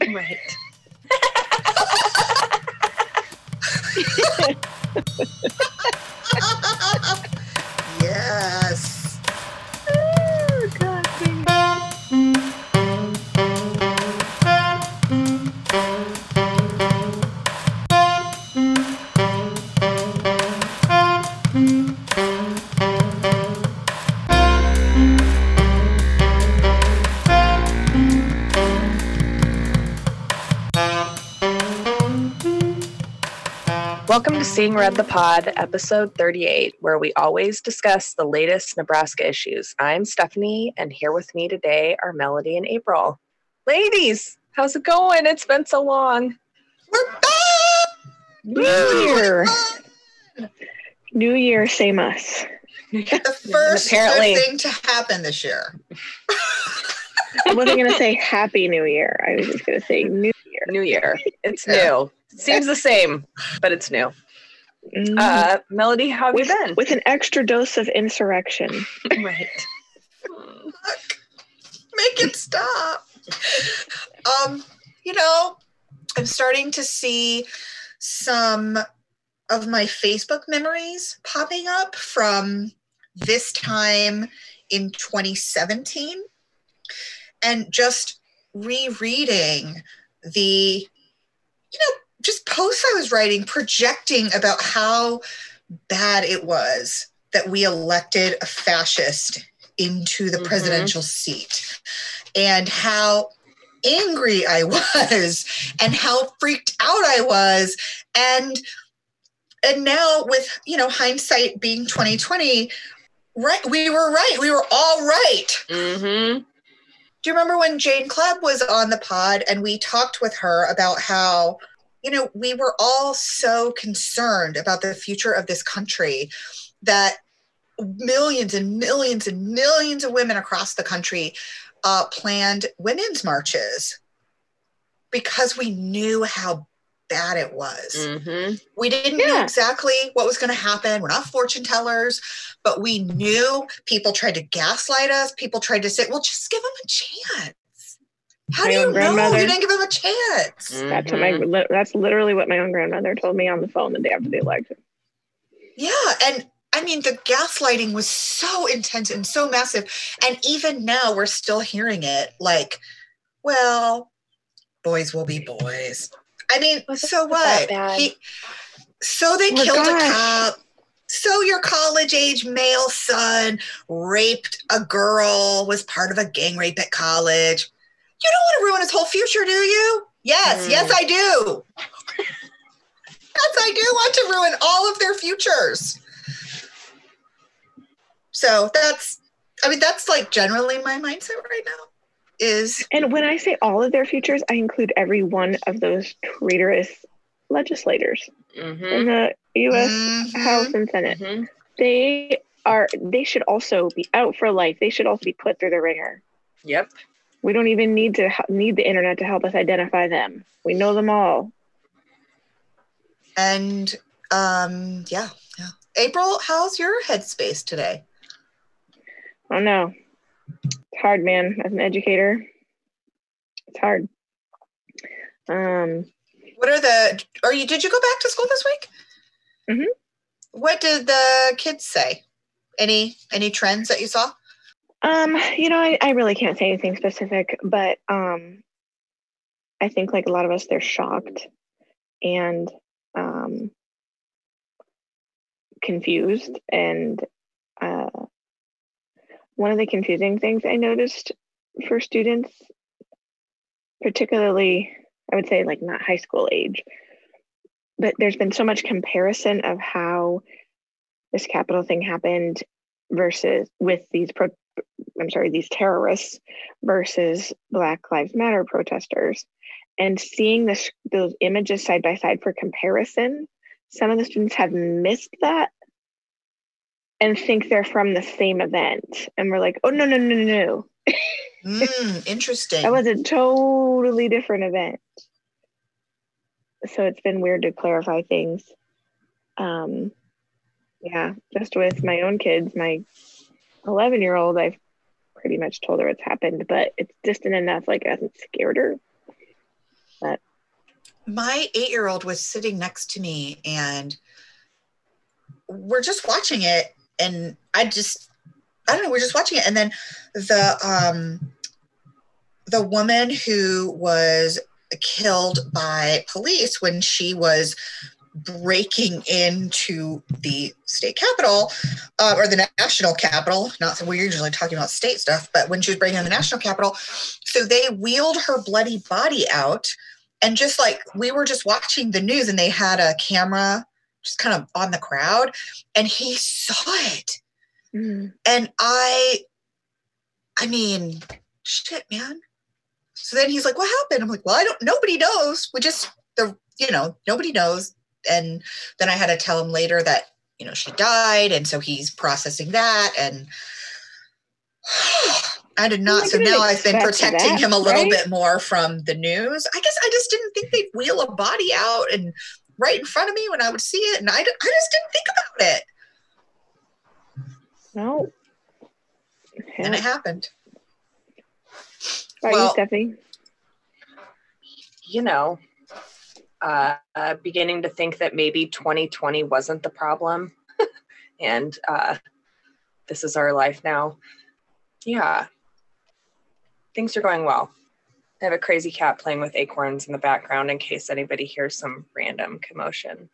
Right. Welcome to Seeing Red the Pod, episode 38, where we always discuss the latest Nebraska issues. I'm Stephanie, and here with me today are Melody and April. Ladies, how's it going? It's been so long. We're back. New year. New year, same us. The first Apparently. good thing to happen this year. I wasn't going to say Happy New Year. I was just going to say New Year. New Year. It's Yeah. new. Seems the same, but it's new. Mm. Uh, Melody, how have with, you been? with an extra dose of insurrection. right. Fuck. Make it stop. Um, you know, I'm starting to see some of my Facebook memories popping up from this time in 2017 and just rereading the you know just posts I was writing projecting about how bad it was that we elected a fascist into the Mhm. presidential seat and how angry I was and how freaked out I was and and now with you know hindsight being 2020 right we were right we were all right Mm-hmm. do you remember when Jane Kleeb was on the pod and we talked with her about how, you know, we were all so concerned about the future of this country that millions and millions and millions of women across the country uh, planned women's marches because we knew how bad it was. Mm-hmm. We didn't know exactly what was going to happen. We're not fortune tellers, but we knew people tried to gaslight us. People tried to say, well, just give them a chance. How My do you know you didn't give him a chance? Mm-hmm. That's what my that's literally what my own grandmother told me on the phone the day after the election. Yeah. And I mean, the gaslighting was so intense and so massive. And even now, we're still hearing it like, well, boys will be boys. I mean, Was it so what? He, so they Oh, killed a cop. So your college age male son raped a girl, was part of a gang rape at college. You don't want to ruin his whole future, do you? Yes, Mm. yes, I do. yes, I do want to ruin all of their futures. So that's, I mean, that's like generally my mindset right now is And when I say all of their futures, I include every one of those traitorous legislators Mm-hmm. in the U.S. Mhm. House and Senate. Mm-hmm. They are. They should also be out for life. They should also be put through the ringer. Yep. We don't even need to need the internet to help us identify them. We know them all. and um, yeah, yeah. April, how's your headspace today? Oh no, it's hard, man. As an educator, it's hard. Um, What are the? Are you? Did you go back to school this week? Mhm. What did the kids say? Any any trends that you saw? Um, you know, I, I really can't say anything specific, but um, I think like a lot of us, they're shocked and um, confused. And uh, one of the confusing things I noticed for students, particularly, I would say like not high school age, but there's been so much comparison of how this capitol thing happened versus with these pro I'm sorry, these terrorists versus Black Lives Matter protesters. And seeing this those images side by side for comparison, some of the students have missed that and think they're from the same event. And we're like, oh no, no, no, no, no. Mm, interesting. That was a totally different event. So it's been weird to clarify things. Um, yeah, just with my own kids, my 11 year old, I've pretty much told her what's happened, but it's distant enough, like it hasn't scared her. But my eight year old was sitting next to me and we're just watching it and I just I don't know, we're just watching it and then the um the woman who was killed by police when she was breaking into the state capitol uh, or the national capitol. Not that we're usually talking about state stuff, but when she was breaking in the national capitol, so they wheeled her bloody body out, and just like we were just watching the news, and they had a camera just kind of on the crowd, and he saw it, mm, and I, I mean, shit, man. So then he's like, "What happened?" I'm like, "Well, I don't. Nobody knows. We just the you know nobody knows." And then I had to tell him later that you know she died, and so he's processing that, and I did not. I so now I've been protecting that, him a little right? bit more from the news. I guess I just didn't think they'd wheel a body out and right in front of me when I would see it, and I, d- I just didn't think about it, no. and it Yeah. happened. Are you, well- Stephanie? You know, uh, uh, beginning to think that maybe 2020 wasn't the problem, and uh, this is our life now. Yeah, things are going well. I have a crazy cat playing with acorns in the background in case anybody hears some random commotion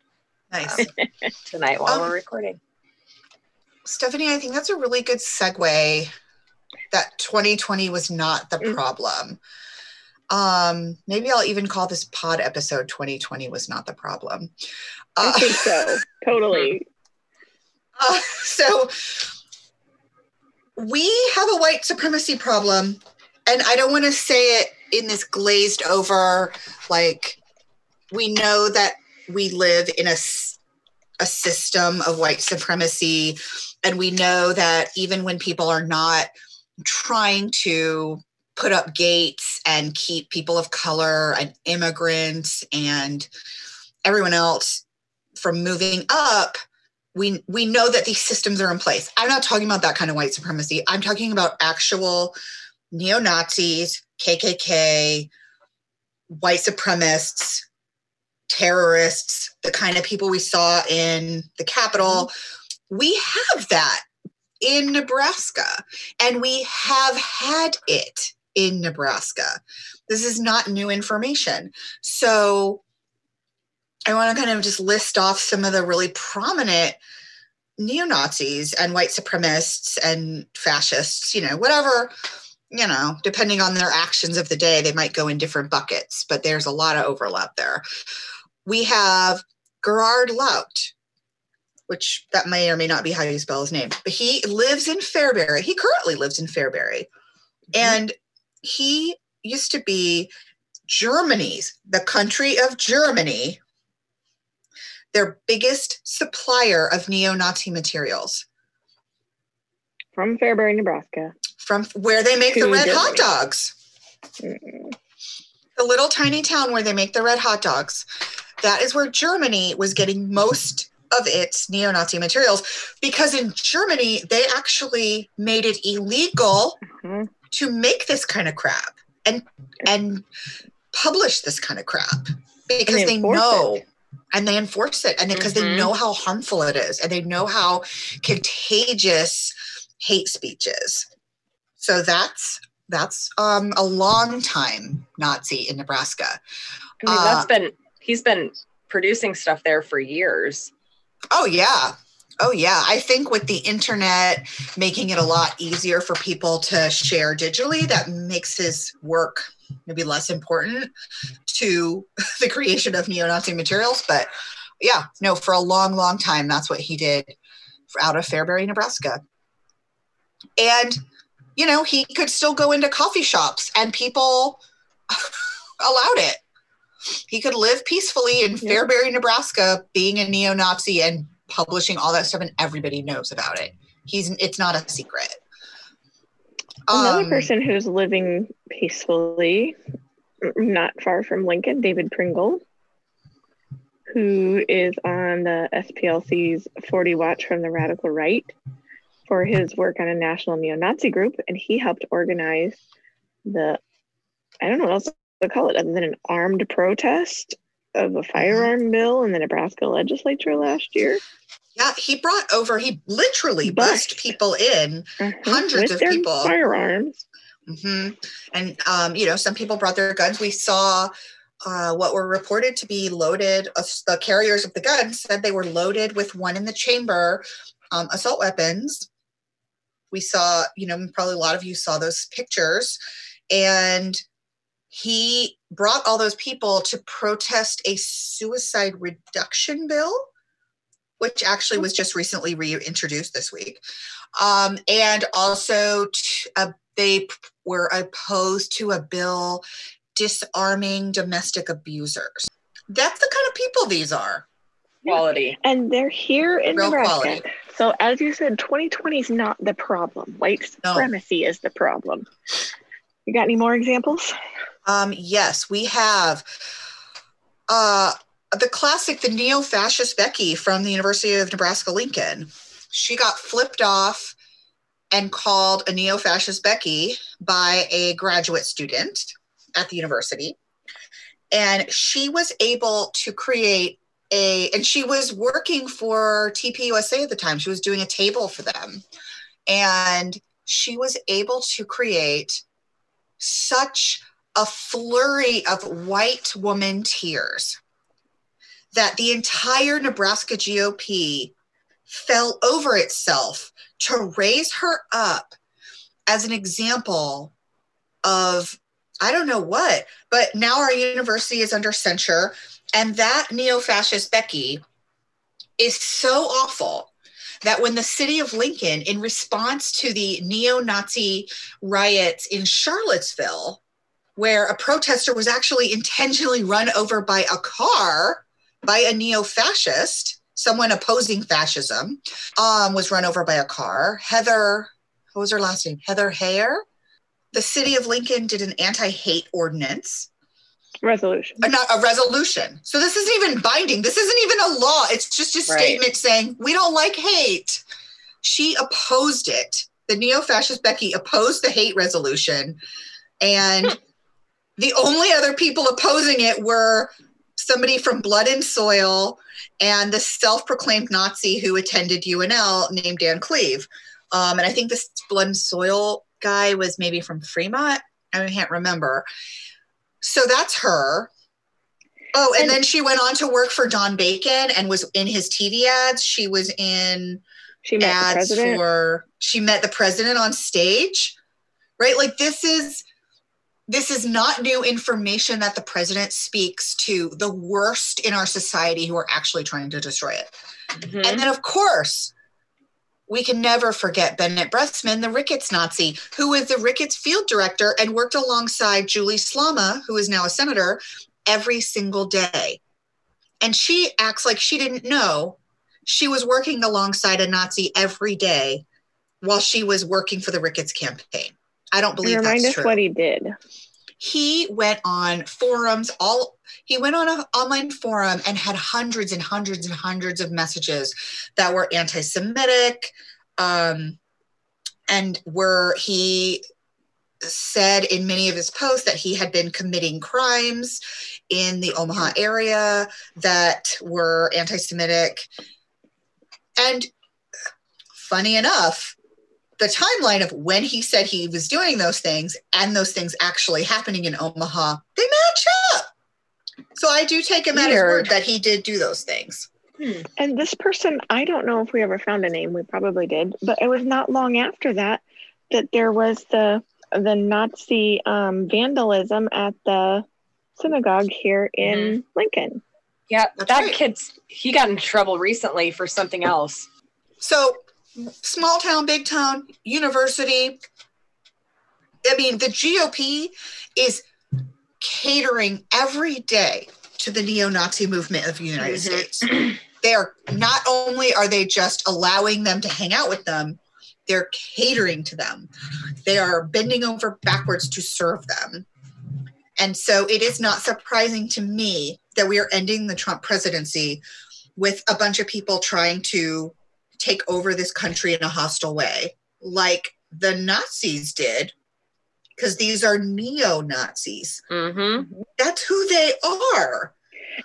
Nice. um, tonight while Um, we're recording. Stephanie, I think that's a really good segue that 2020 was not the Mm. problem. Um, maybe I'll even call this pod episode 2020 was not the problem. I Uh, think so. Totally. uh, so we have a white supremacy problem, and I don't want to say it in this glazed over, like, we know that we live in a, a system of white supremacy, and we know that even when people are not trying to put up gates and keep people of color and immigrants and everyone else from moving up we we know that these systems are in place. I'm not talking about that kind of white supremacy. I'm talking about actual neo-nazis kkk white supremacists terrorists the kind of people we saw in the capitol. Mm-hmm. We have that in nebraska and we have had it in nebraska this is not new information so I want to kind of just list off some of the really prominent neo Nazis and white supremacists and fascists, you know, whatever, you know, depending on their actions of the day, they might go in different buckets, but there's a lot of overlap there. We have Gerard Laut, which that may or may not be how you spell his name, but he lives in Fairbury. He currently lives in Fairbury. Mm-hmm. And he used to be Germany's, the country of Germany, their biggest supplier of neo-Nazi materials From Fairbury, Nebraska. from where they make the To red hot dogs. Mm, The little tiny town where they make the red hot dogs. That is where Germany was getting most of its neo-Nazi materials because in Germany they actually made it illegal mhm. To make this kind of crap and and publish this kind of crap because they they, know it. and they enforce it and because Mhm. they know how harmful it is and they know how contagious hate speech is so that's that's um, a long time nazi in nebraska I mean, that's uh, been he's been producing stuff there for years. Oh yeah. Oh yeah. I think with the internet making it a lot easier for people to share digitally, that makes his work maybe less important to the creation of neo-Nazi materials. But yeah, no, for a long, long time, that's what he did out of Fairbury, Nebraska. And you know, he could still go into coffee shops and people allowed it. He could live peacefully in. Fairbury, Nebraska, being a neo-Nazi and publishing all that stuff, and everybody knows about it. He's it's not a secret. Another Um, person who's living peacefully, not far from Lincoln, David Pringle, who is on the SPLC's 40 Watch from the Radical Right for his work on a national neo Nazi group. And he helped organize the, I don't know what else to call it other than an armed protest of a firearm bill in the Nebraska legislature last year. Yeah, he brought over, he literally bussed people in, Uh-huh, Hundreds with of people. Firearms. hmm And, um, you know, some people brought their guns. We saw uh, what were reported to be loaded, uh, the carriers of the guns said they were loaded with one in the chamber um, assault weapons. We saw, you know, probably a lot of you saw those pictures. And he brought all those people to protest a suicide reduction bill, which actually was just recently reintroduced this week. Um, and also, t- uh, they p- were opposed to a bill disarming domestic abusers. That's the kind of people these are. Quality. And they're here in Real Nebraska. quality. So as you said, 2020 is not the problem. White No. supremacy is the problem. You got any more examples? Um, yes, we have uh, the classic, the neo fascist Becky from the University of Nebraska Lincoln. She got flipped off and called a neo fascist Becky by a graduate student at the university. And she was able to create a, and she was working for TPUSA at the time. She was doing a table for them. And she was able to create such a flurry of white woman tears that the entire Nebraska GOP fell over itself to raise her up as an example of I don't know what, but now our university is under censure, and that neo fascist Becky is so awful that when the city of Lincoln, in response to the neo Nazi riots in Charlottesville, where a protester was actually intentionally run over by a car by a neo fascist, someone opposing fascism, um, was run over by a car. Heather, what was her last name? Heather Heyer. The city of Lincoln did an anti hate ordinance Resolution. uh, not a resolution. So this isn't even binding. This isn't even a law. It's just a Right. statement saying we don't like hate. She opposed it. The neo-fascist Becky opposed the hate resolution, and the only other people opposing it were somebody from Blood and Soil and the self-proclaimed Nazi who attended UNL named Dan Cleve. Um, and I think this Blood and Soil guy was maybe from Fremont. I can't remember. So that's her. Oh, and, And- then she went on to work for Don Bacon and was in his TV ads. She was in She met the ads president. for she met the president on stage. Right? Like this is this is not new information that the president speaks to the worst in our society who are actually trying to destroy it. Mhm. And then, of course, we can never forget Bennett Bressman, the Ricketts Nazi, who was the Ricketts field director and worked alongside Julie Slama, who is now a senator, every single day. And she acts like she didn't know she was working alongside a Nazi every day while she was working for the Ricketts campaign. I don't believe Remind that's us true what he did. He went on forums all he went on an online forum and had hundreds and hundreds and hundreds of messages that were anti-semitic um, and were he said in many of his posts that he had been committing crimes in the omaha area that were anti-semitic. And funny enough the timeline of when he said he was doing those things and those things actually happening in Omaha, they match up. So I do take him at his word that he did do those things. Hmm. And this person, I don't know if we ever found a name. We probably did, but it was not long after that that there was the the Nazi um, vandalism at the synagogue here in Lincoln. Yeah, That's that right. kid's he got in trouble recently for something else. So small town, big town, university. I mean, the GOP is catering every day to the neo-Nazi movement of the United Mhm. States. They are not only are they just allowing them to hang out with them, they're catering to them. They are bending over backwards to serve them. And so it is not surprising to me that we are ending the Trump presidency with a bunch of people trying to take over this country in a hostile way, like the Nazis did because these are neo Nazis. Mm-hmm. That's who they are.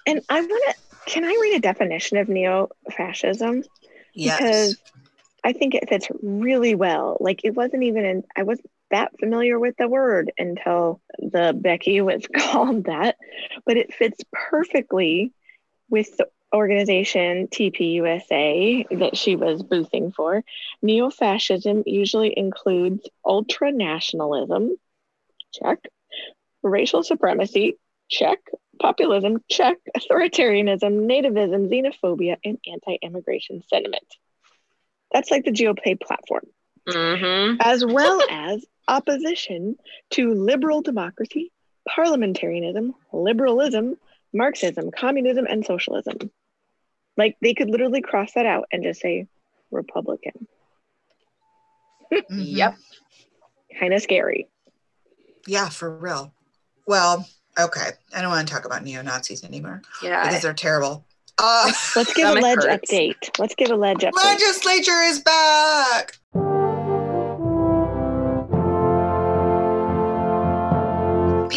And I want to, can I read a definition of neo fascism? Yes. Because I think it fits really well. Like it wasn't even in, I wasn't that familiar with the word until the Becky was called that, but it fits perfectly with the organization TPUSA that she was boothing for. Neo fascism usually includes ultra nationalism, check, racial supremacy, check, populism, check, authoritarianism, nativism, xenophobia, and anti immigration sentiment. That's like the GOP platform, Mm-hmm. as well as opposition to liberal democracy, parliamentarianism, liberalism, Marxism, communism, and socialism. Like they could literally cross that out and just say Republican. Mhm. Yep. Kind of scary. Yeah, for real. Well, okay. I don't want to talk about neo Nazis anymore Yeah. because they're terrible. Uh, Let's give a Stomach ledge hurts. update. Let's give a ledge update. legislature is back.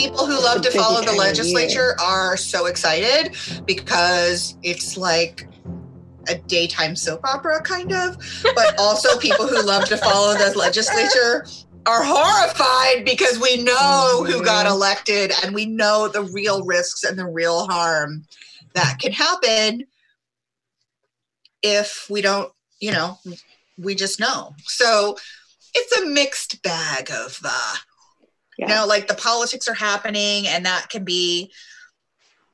People who love to follow the legislature are so excited because it's like a daytime soap opera, kind of. But also, people who love to follow the legislature are horrified because we know who got elected and we know the real risks and the real harm that can happen if we don't, you know, we just know. So it's a mixed bag of uh Yeah. you know, like the politics are happening and that can be,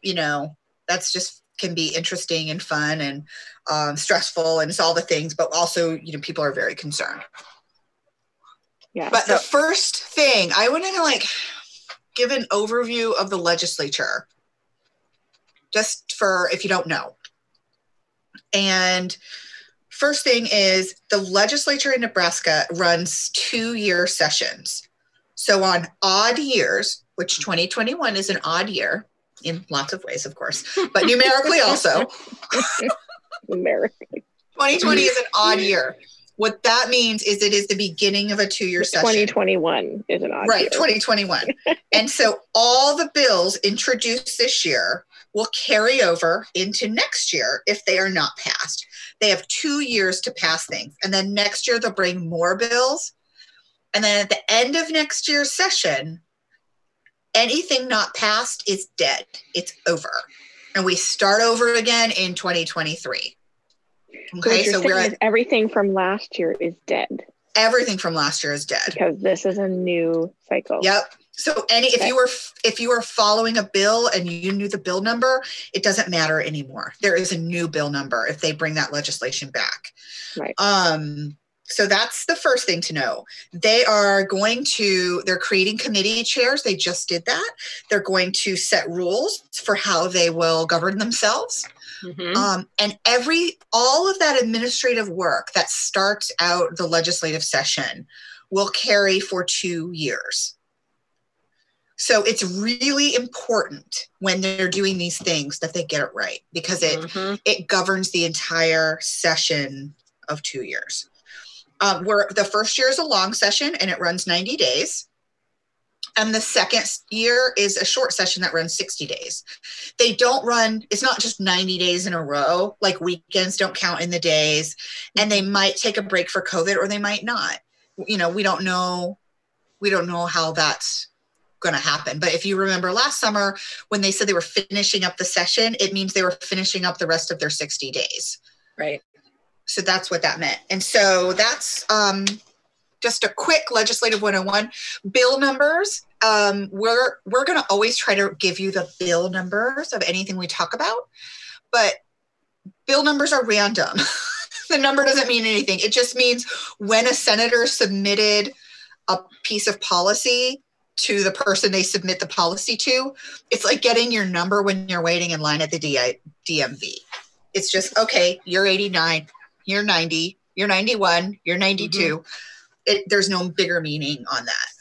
you know, that's just can be interesting and fun and um, stressful and it's all the things, but also, you know, people are very concerned. yeah. But the first thing I want to like give an overview of the legislature, just for if you don't know. And first thing is the legislature in Nebraska runs two year sessions. So on odd years, which hmm. 2021 is an odd year in lots of ways, of course, but numerically also, America. 2020 is an odd hmm. year. What that means is it is the beginning of a two year session. 2021 is an odd year. Right, year. 2021. and so all the bills introduced this year will carry over into next year if they are not passed. They have two years to pass things. And then next year they'll bring more bills. And then at the end of next year's session, anything not passed is dead. It's over. And we start over again in 2023. So what Okay, you're so we're at everything from last year is dead everything from last year is dead. because this is a new cycle. Yep. So any if you were if you were following a bill and you knew the bill number, it doesn't matter anymore. There is a new bill number if they bring that legislation back. Right. Um so that's the first thing to know. They are going to they're creating committee chairs. They just did that. They're going to set rules for how they will govern themselves. Mhm. Um, and every all of that administrative work that starts out the legislative session will carry for two years. So it's really important when they're doing these things that they get it right because it Mhm. it governs the entire session of two years. Um, where the first year is a long session and it runs 90 days. And the second year is a short session that runs 60 days. They don't run, it's not just 90 days in a row, like weekends don't count in the days. And they might take a break for COVID or they might not. You know, we don't know, we don't know how that's going to happen. But if you remember last summer when they said they were finishing up the session, it means they were finishing up the rest of their 60 days. Right. So that's what that meant. And so that's um, just a quick legislative 101. Bill numbers. Um, we're we're going to always try to give you the bill numbers of anything we talk about, but bill numbers are random. the number doesn't mean anything. It just means when a senator submitted a piece of policy to the person they submit the policy to, it's like getting your number when you're waiting in line at the DMV. It's just okay. You're 89. You're 90. You're 91. You're 92. Mm-hmm. It, there's no bigger meaning on that.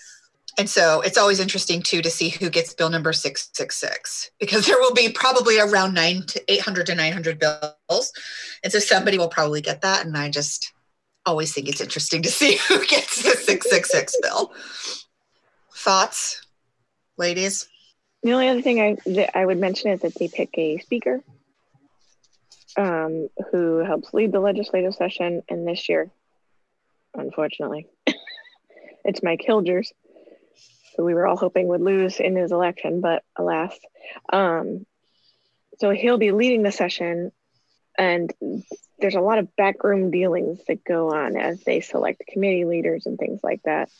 And so it's always interesting too to see who gets bill number 666 because there will be probably around nine to 800 to 900 bills. And so somebody will probably get that. And I just always think it's interesting to see who gets the 666 bill. thoughts, ladies? The only other thing I that I would mention is that they pick a speaker um, who helps lead the legislative session. And this year, unfortunately, it's Mike Hilgers, who we were all hoping would lose in his election, but alas. Um, so he'll be leading the session, and there's a lot of backroom dealings that go on as they select committee leaders and things like that.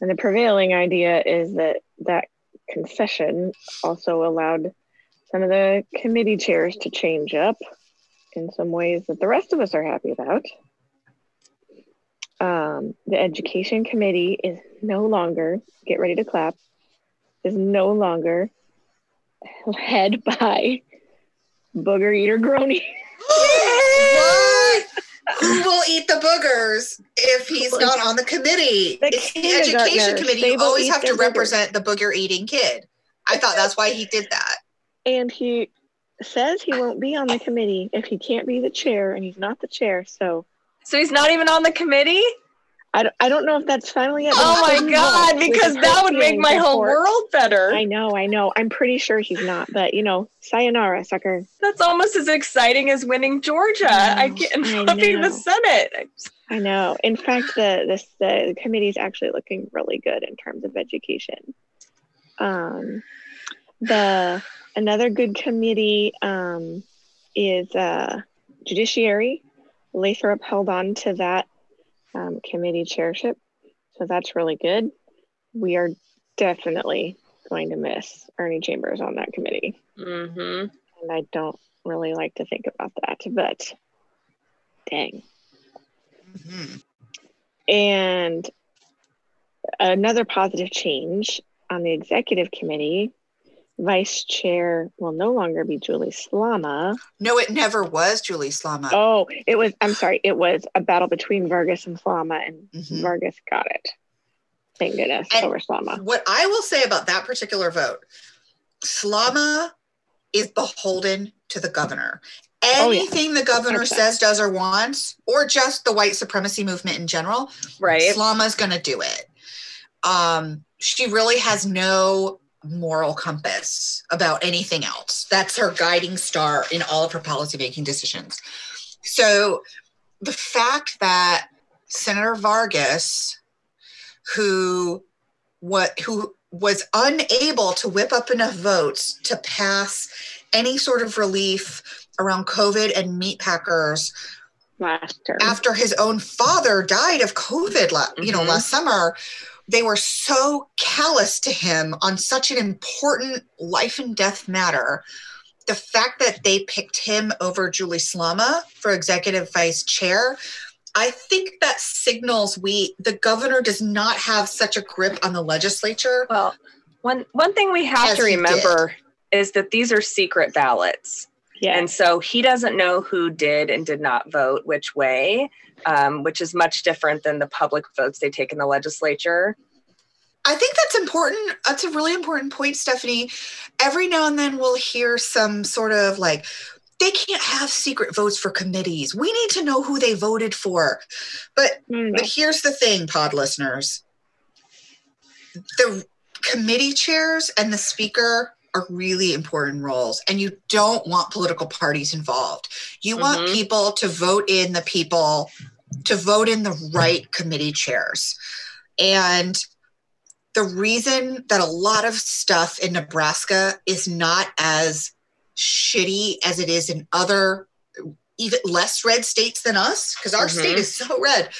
And the prevailing idea is that that concession also allowed some of the committee chairs to change up in some ways that the rest of us are happy about. Um, the education committee is no longer, get ready to clap, is no longer led by Booger Eater Groene. what? Who will eat the boogers if he's not on the committee? The it's the education committee. They You always have to their boogers. represent the booger eating kid. I thought that's why he did that. And he says he won't be on the committee if he can't be the chair, and he's not the chair. So So he's not even on the committee? I don't, I don't know if that's finally yet. Oh my God, because that would make my whole report. world better. I know, I know. I'm pretty sure he's not, but you know, sayonara, sucker. That's almost as exciting as winning Georgia. I get and I flipping the. Senate. I know. In fact, the this the committee is actually looking really good in terms of education. Um, the another good committee um, is uh, judiciary. Lathrop held on to that um, committee chairship, so that's really good. We are definitely going to miss Ernie Chambers on that committee, Mm-hmm. and I don't really like to think about that, but dang. Mhm. And another positive change on the executive committee, vice chair will no longer be Julie Slama. No, it never was Julie Slama. Oh, it was, I'm sorry, it was a battle between Vargas and Slama, and Mhm. Vargas got it. Thank goodness And- over Slama. What I will say about that particular vote, Slama is beholden to the governor. Oh, yeah. Anything the governor 100%. says, does, or wants, or just the white supremacy movement in general, Right. Slama's going to do it. Um, she really has no moral compass about anything else. That's her guiding star in all of her policymaking decisions. So the fact that Senator Vargas, who what who was unable to whip up enough votes to pass any sort of relief around COVID and meat packers after his own father died of COVID, la- you know, Mhm. last summer, they were so callous to him on such an important life and death matter. The fact that they picked him over Julie Slama for executive vice chair, I think that signals we the governor does not have such a grip on the legislature. Well, one one thing we have to remember is that these are secret ballots. Yeah. And so he doesn't know who did and did not vote which way, um, which is much different than the public votes they take in the legislature. I think that's important. That's a really important point, Stephanie. Every now and then we'll hear some sort of like, they can't have secret votes for committees. We need to know who they voted for. But Mm, but here's the thing, pod listeners. The committee chairs and the speaker are really important roles, and you don't want political parties involved. You want Mhm. people to vote in the people, to vote in the right committee chairs. And the reason that a lot of stuff in Nebraska is not as shitty as it is in other even less red states than us, because our Mhm. state is so red,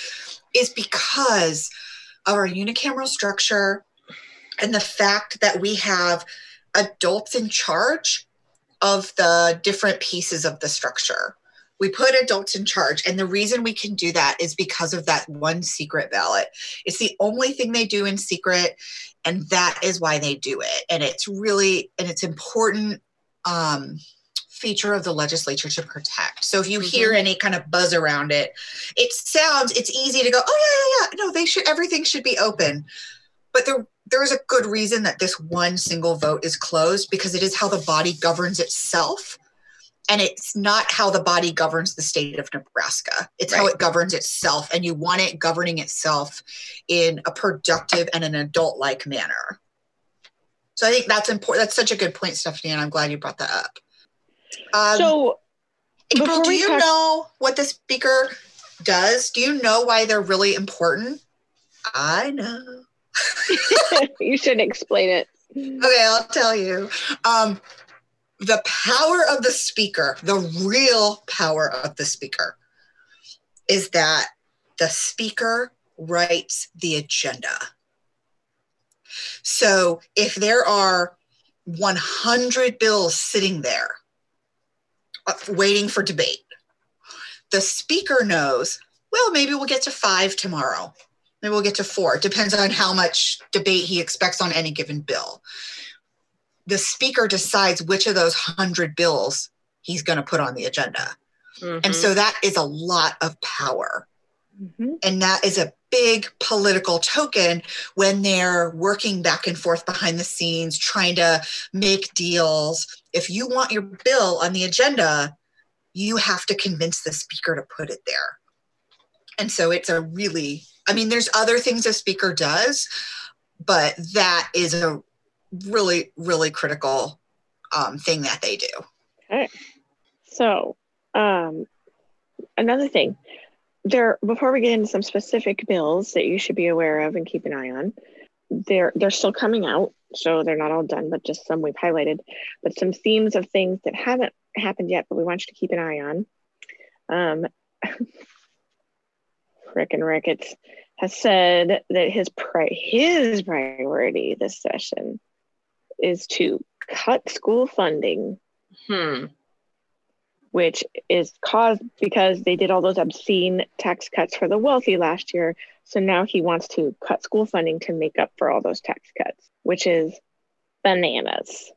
is because of our unicameral structure and the fact that we have adults in charge of the different pieces of the structure. We put adults in charge. And the reason we can do that is because of that one secret ballot. It's the only thing they do in secret. And that is why they do it. And it's really, and it's important um, feature of the legislature to protect. So if you hear any kind of buzz around it, it sounds, it's easy to go, oh, yeah, yeah, yeah. No, they should, everything should be open. But there, there is a good reason that this one single vote is closed because it is how the body governs itself. and it's not how the body governs the state of Nebraska. It's how it governs itself, and you want it governing itself in a productive and an adult like manner. So I think that's important. That's such a good point, Stephanie, and I'm glad you brought that up. Um, so April, do you talk- know what the speaker does? Do you know why they're really important? I know. you shouldn't explain it. Okay, I'll tell you. Um, the power of the speaker, the real power of the speaker, is that the speaker writes the agenda. So if there are 100 bills sitting there uh, waiting for debate, the speaker knows, well, maybe we'll get to five tomorrow. Maybe we'll get to four. It depends on how much debate he expects on any given bill. The speaker decides which of those 100 bills he's going to put on the agenda. Mhm. And so that is a lot of power. Mhm. And that is a big political token when they're working back and forth behind the scenes, trying to make deals. If you want your bill on the agenda, you have to convince the speaker to put it there. And so it's a really, I mean, there's other things a speaker does, but that is a really, really critical um, thing that they do. Okay. So, um, another thing, there before we get into some specific bills that you should be aware of and keep an eye on, they're they're still coming out, so they're not all done, but just some we've highlighted. But some themes of things that haven't happened yet, but we want you to keep an eye on. Um, Rick and Ricketts has said that his pri- his priority this session is to cut school funding Hmm. which is caused because they did all those obscene tax cuts for the wealthy last year. So now he wants to cut school funding to make up for all those tax cuts, which is bananas.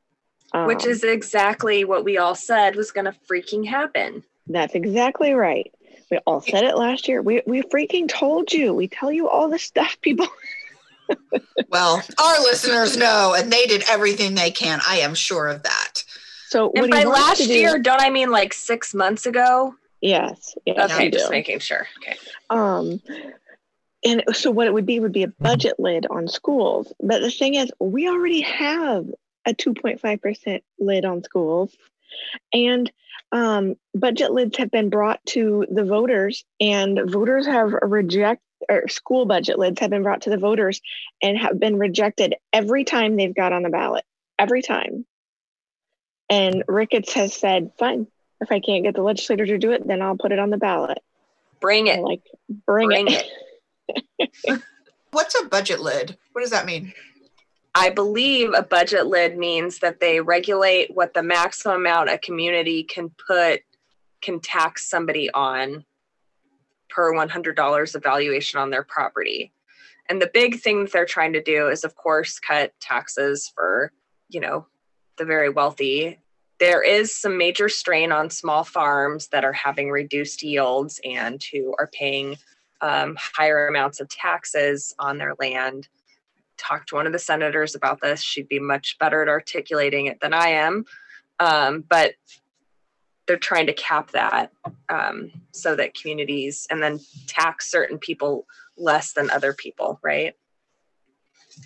Which Um, is exactly what we all said was going to freaking happen. that's exactly right. We all said it last year. We we freaking told you. We tell you all this stuff, people. Well, our listeners know, and they did everything they can. I am sure of that. So what And by last do- year, don't I mean like six months ago? yes, yes, Okay, just do. making sure. Okay. Um, and so what it would be would be a budget lid on schools. But the thing is, we already have a 2.5% lid on schools. And um, budget lids have been brought to the voters, and voters have reject or school budget lids have been brought to the voters and have been rejected every time they've got on the ballot. Every time. And Ricketts has said, fine, if I can't get the legislator to do it, then I'll put it on the ballot. Bring I'm it. like, bring, Bring it. it. What's a budget lid? What does that mean? I believe a budget lid means that they regulate what the maximum amount a community can put, can tax somebody on per $100 of valuation on their property. And the big thing that they're trying to do is, of course, cut taxes for, you know, the very wealthy. There is some major strain on small farms that are having reduced yields and who are paying um, higher amounts of taxes on their land talked to one of the senators about this. She'd be much better at articulating it than I am. Um, but they're trying to cap that um, so that communities and then tax certain people less than other people, right?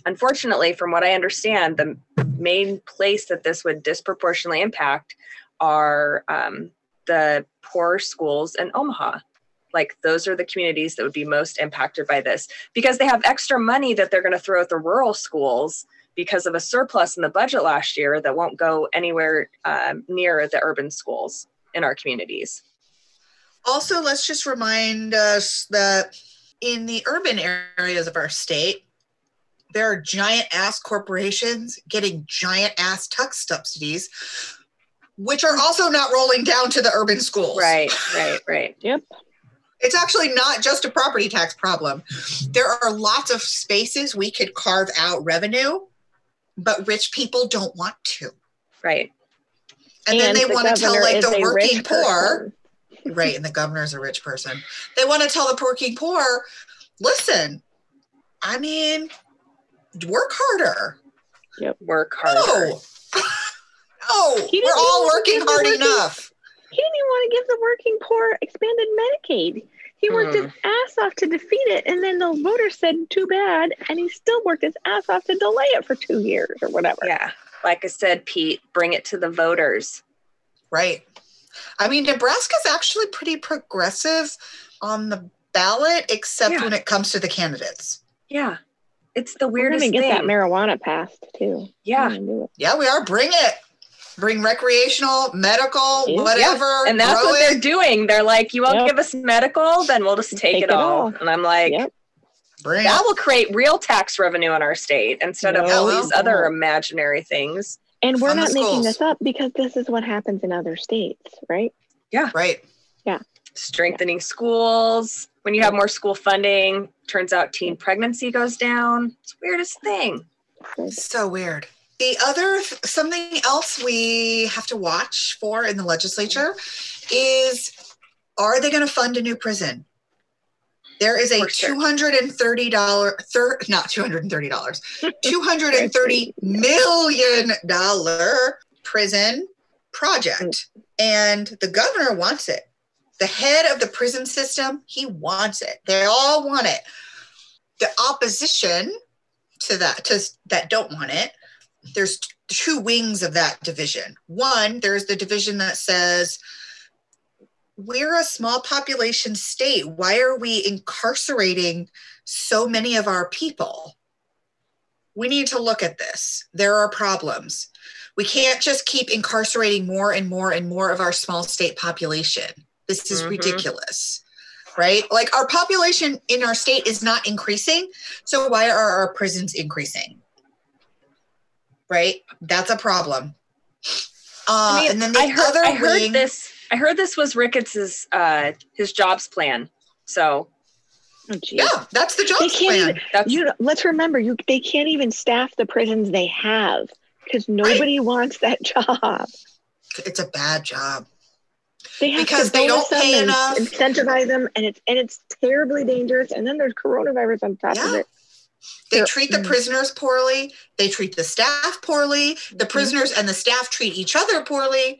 Unfortunately, from what I understand, the main place that this would disproportionately impact are um, the poor schools in Omaha. Like those are the communities that would be most impacted by this because they have extra money that they're going to throw at the rural schools because of a surplus in the budget last year that won't go anywhere um, near the urban schools in our communities. Also, let's just remind us that in the urban areas of our state, there are giant ass corporations getting giant ass tax subsidies, which are also not rolling down to the urban schools. Right, right, right. Yep. It's actually not just a property tax problem. There are lots of spaces we could carve out revenue, but rich people don't want to. Right. And, then they the want to tell like the working poor, right? And the governor's a rich person. They want to tell the working poor, listen, I mean, work harder. Yep. Work harder. No. no, we're all working hard working. enough. He didn't even want to give the working poor expanded Medicaid. He worked his uh-huh. ass off to defeat it, and then the voter said, "Too bad," and he still worked his ass off to delay it for two years or whatever. Yeah. Like I said, Pete, bring it to the voters. Right. I mean, Nebraska's actually pretty progressive on the ballot, except Yeah. when it comes to the candidates. Yeah. It's the We're weirdest gonna get thing. that marijuana passed too. yeah. We're gonna do it. Yeah, we are. Bring it. Bring recreational, medical, Yeah. whatever. And that's grow what they're doing. They're like, you won't Yep. give us medical, then we'll just take, Take it, it all. all. And I'm like, Yep. bring that it. will create real tax revenue in our state instead of all it these other imaginary things. And we're not making this up because this is what happens in other states, right? Yeah. Right. Yeah. Strengthening schools. When you have more school funding, turns out teen pregnancy goes down. It's the weirdest thing. So weird. The other something else we have to watch for in the legislature is are they going to fund a new prison? There is a sure. two hundred and thirty dollar, thir- not two hundred and thirty dollars, two hundred and thirty million dollar prison project, mm. and the governor wants it. The head of the prison system, he wants it. They all want it. The opposition to that, to that don't want it, there's two wings of that division. One, there's the division that says, we're a small population state. Why are we incarcerating so many of our people? We need to look at this. There are problems. We can't just keep incarcerating more and more and more of our small state population. This is Mhm. ridiculous, right? Like our population in our state is not increasing. So why are our prisons increasing? Right? That's a problem. Uh, I mean, and then the I heard, other I heard wing, this. I heard this was Ricketts's uh, his jobs plan. So Oh, yeah, that's the They jobs can't plan. even. that's You let's remember, you they can't even staff the prisons they have because nobody wants that job. It's a bad job. They have Because to they don't pay enough. incentivize them, and it's and it's terribly dangerous. And then there's coronavirus on top of it. They treat the Mm. prisoners poorly. They treat the staff poorly. The Mhm. prisoners and the staff treat each other poorly.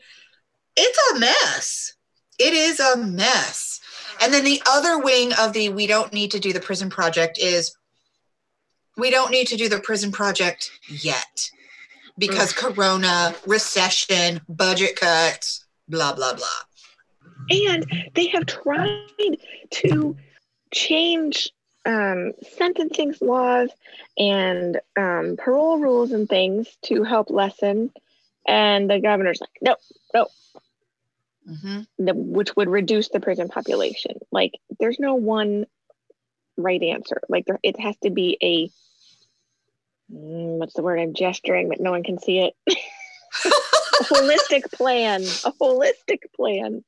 It's a mess. It is a mess. And then the other wing of the we don't need to do the prison project is we don't need to do the prison project yet because corona, recession, budget cuts, blah, blah, blah. And they have tried to change um, sentencing laws and um, parole rules and things to help lessen. And the governor's like, no, hmm the, which would reduce the prison population. Like, there's no one right answer. Like, there, it has to be a mm, what's the word? I'm gesturing, but no one can see it. a holistic plan, a holistic plan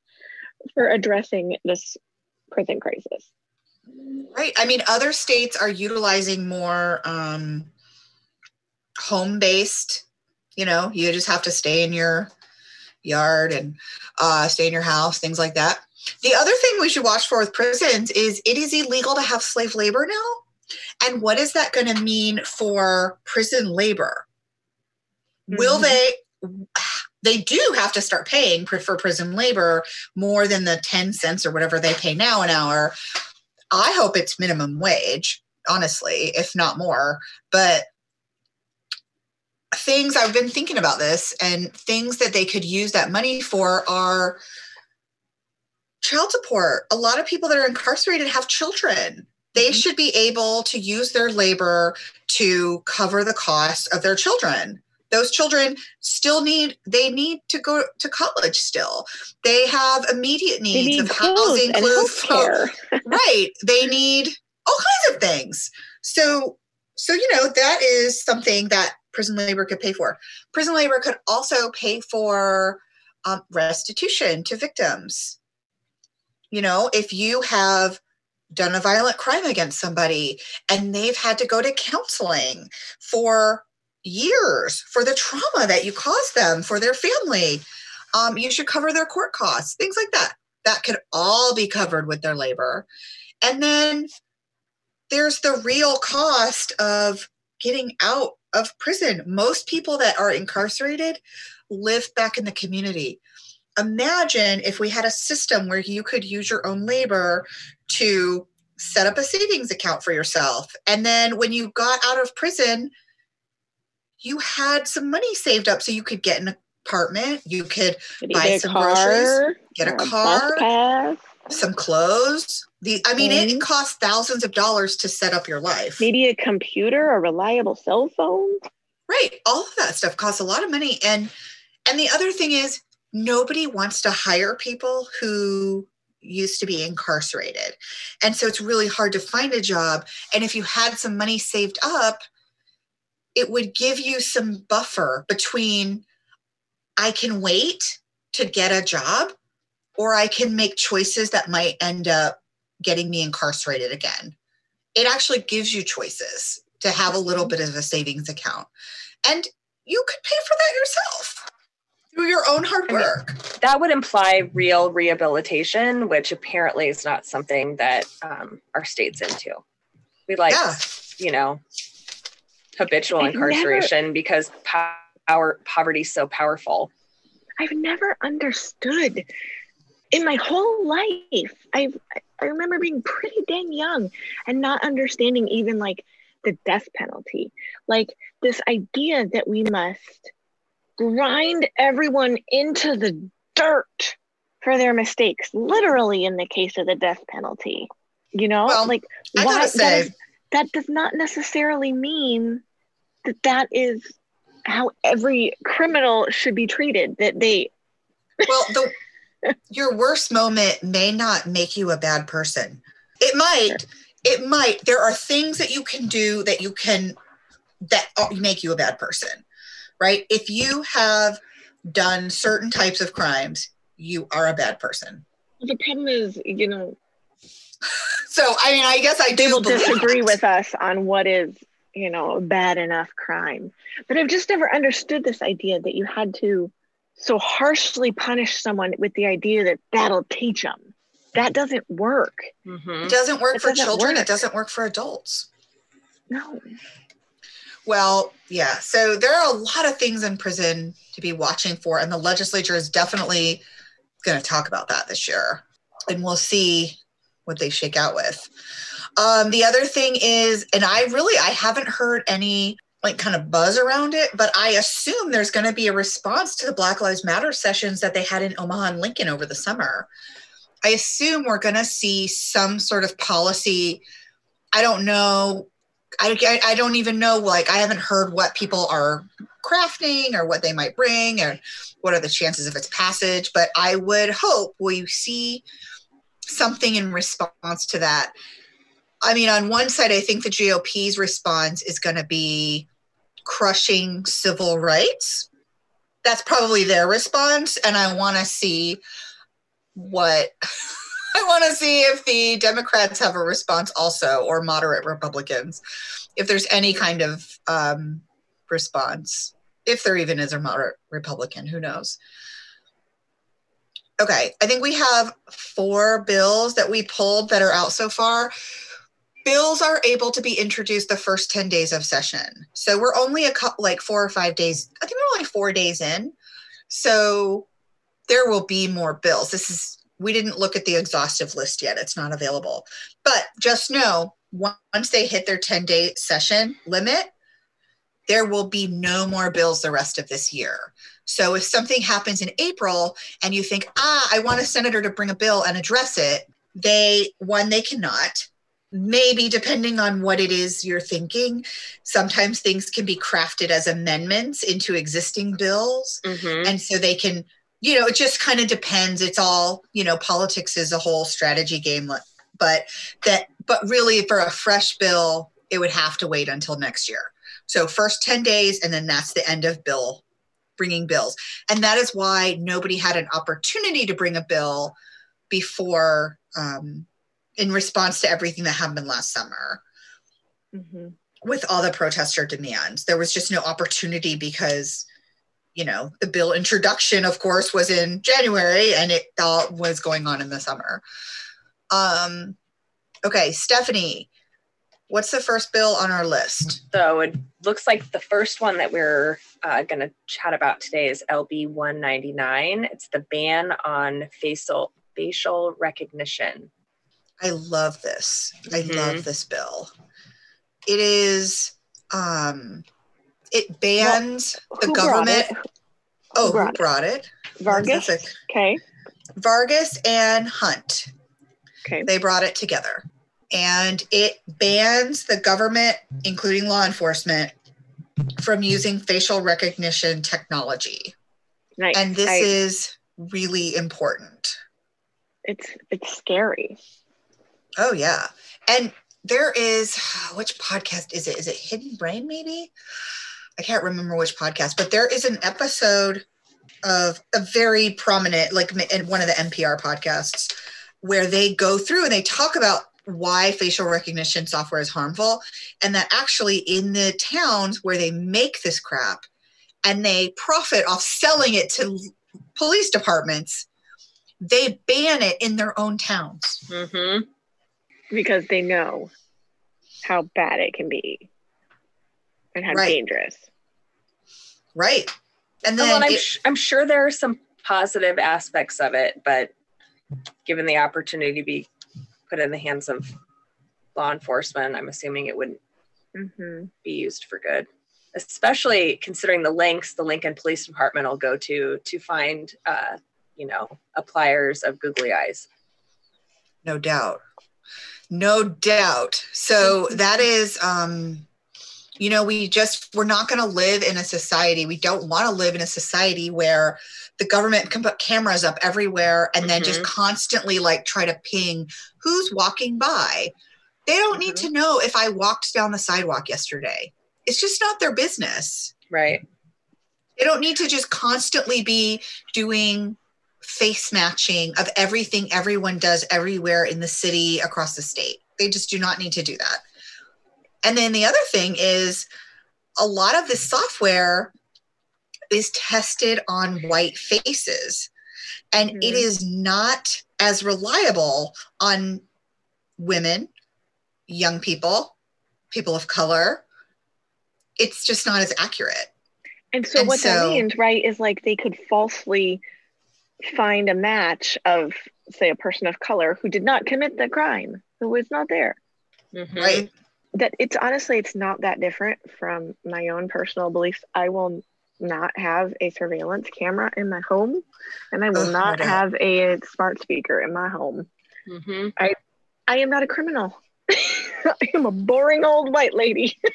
for addressing this prison crisis. Right. I mean, other states are utilizing more um, home based, you know, you just have to stay in your yard and uh, stay in your house, things like that. The other thing we should watch for with prisons is it is illegal to have slave labor now. And what is that going to mean for prison labor? Will Mhm. they? They do have to start paying for prison labor more than the 10 cents or whatever they pay now an hour. I hope it's minimum wage, honestly, if not more. But things I've been thinking about this and things that they could use that money for are child support. A lot of people that are incarcerated have children. They Mhm. should be able to use their labor to cover the costs of their children. Those children still need they need to go to college still. They have immediate needs need of housing, clothes, right. They need all kinds of things. So so you know that is something that prison labor could pay for. Prison labor could also pay for um, restitution to victims. You know if you have done a violent crime against somebody and they've had to go to counseling for years for the trauma that you caused them for their family um, you should cover their court costs things like that that could all be covered with their labor. And then there's the real cost of getting out of prison. Most people that are incarcerated live back in the community. imagine if we had a system where you could use your own labor to set up a savings account for yourself. And then when you got out of prison, you had some money saved up so you could get an apartment, you could Maybe buy some car, groceries, get a car, some clothes. The I mean, it Mhm. costs thousands of dollars to set up your life. maybe a computer, a reliable cell phone. Right. All of that stuff costs a lot of money. And and the other thing is nobody wants to hire people who used to be incarcerated. And so it's really hard to find a job. And if you had some money saved up, it would give you some buffer between I can wait to get a job or I can make choices that might end up getting me incarcerated again. It actually gives you choices to have a little bit of a savings account. And you could pay for that yourself through your own hard I mean, work. That would imply real rehabilitation, which apparently is not something that um, our state's into. We like, yeah. you know, habitual I've never- incarceration because power poverty's so powerful. I've never understood in my whole life. I've I remember being pretty dang young and not understanding even like the death penalty. Like this idea that we must grind everyone into the dirt for their mistakes, literally in the case of the death penalty. You know, Well, like why say, is, that does not necessarily mean that that is how every criminal should be treated. That they well, the your worst moment may not make you a bad person. It might. It might. There are things that you can do that you can that make you a bad person, right? If you have done certain types of crimes, you are a bad person. The problem is, you know, So, I mean, I guess I they do will believe disagree that. with us on what is, you know, a bad enough crime. But I've just never understood this idea that you had to so harshly punish someone with the idea that that'll teach them. That doesn't work. Mhm. It doesn't work It for doesn't children. work. It doesn't work for adults. No. Well, yeah. So there are a lot of things in prison to be watching for, and the legislature is definitely going to talk about that this year, and we'll see what they shake out with. Um, the other thing is, and I really I haven't heard any like kind of buzz around it, but I assume there's going to be a response to the Black Lives Matter sessions that they had in Omaha and Lincoln over the summer. I assume we're going to see some sort of policy. I don't know I, I, don't even know like i haven't heard what people are crafting or what they might bring or what are the chances of its passage but i would hope we see something in response to that. I mean on one side i think the gop's response is going to be crushing civil rights. That's probably their response and i want to see what I want to see if the Democrats have a response also, or moderate Republicans, if there's any kind of um, response, if there even is a moderate Republican, who knows? Okay, I think we have four bills that we pulled that are out so far. Bills are able to be introduced the first 10 days of session. So we're only a couple, like four or five days, I think we're only four days in. So there will be more bills. This is we didn't look at the exhaustive list yet. It's not available. But just know once they hit their 10 day session limit, there will be no more bills the rest of this year. So if something happens in April and you think, ah, I want a senator to bring a bill and address it, they, one, they cannot. Maybe depending on what it is you're thinking, sometimes things can be crafted as amendments into existing bills. Mhm. And so they can you know, it just kind of depends. It's all, you know, politics is a whole strategy game, but that, but really for a fresh bill, it would have to wait until next year. So first 10 days, and then that's the end of bill bringing bills. And that is why nobody had an opportunity to bring a bill before, um, in response to everything that happened last summer Mhm. with all the protester demands. There was just no opportunity because you know, the bill introduction, of course, was in January and it all was going on in the summer. Um, okay, Stephanie, What's the first bill on our list? So it looks like the first one that we're uh, going to chat about today is LB 199. It's the ban on facial facial recognition. I love this. Mhm. I love this bill. It is um it bans the government. it? Oh, who brought brought, it? it? Vargas. Okay. Vargas and Hunt. Okay. They brought it together. And it bans the government, including law enforcement, from using facial recognition technology. Nice. And this I- is really important. it's it's scary. Oh yeah. And there is which podcast is it? Is it Hidden Brain maybe? I can't remember which podcast, but there is an episode of a very prominent like in one of the NPR podcasts where they go through and they talk about why facial recognition software is harmful and that actually in the towns where they make this crap and they profit off selling it to police departments they ban it in their own towns Mm-hmm. because they know how bad it can be and how Right. dangerous. Right. And well, then and I'm, it- sh- I'm sure there are some positive aspects of it, but given the opportunity to be put in the hands of law enforcement, I'm assuming it wouldn't hmm be used for good. Especially considering the lengths the Lincoln Police Department will go to to find, uh, you know, appliers of googly eyes. no doubt. No doubt. So that is um you know, we just we're not going to live in a society. We don't want to live in a society where the government can put cameras up everywhere and then just Mhm. constantly like try to ping who's walking by. They don't need Mhm. to know if I walked down the sidewalk yesterday. It's just not their business. Right. They don't need to just constantly be doing face matching of everything everyone does everywhere in the city across the state. They just do not need to do that. And then the other thing is a lot of this software is tested on white faces. And it Mhm. is not as reliable on women, young people, people of color. It's just not as accurate. And so And what that means, right, is like they could falsely find a match of, say, a person of color who did not commit the crime, who was not there. Mhm. Right. That it's honestly, it's not that different from my own personal beliefs. I will not have a surveillance camera in my home, and I will no not have a smart speaker in my home. Mhm. I am not a criminal. I am a boring old white lady.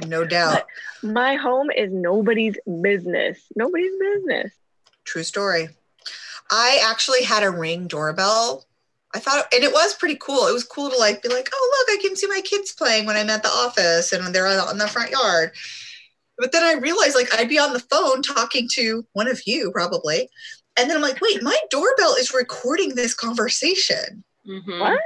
No doubt. My home is nobody's business. Nobody's business. True story. I actually had a ring doorbell. I thought, and it was pretty cool. It was cool to like be like, oh look, I can see my kids playing when I'm at the office and when they're out in the front yard. But then I realized like I'd be on the phone talking to one of you probably, and then I'm like, wait, my doorbell is recording this conversation. Mhm. What?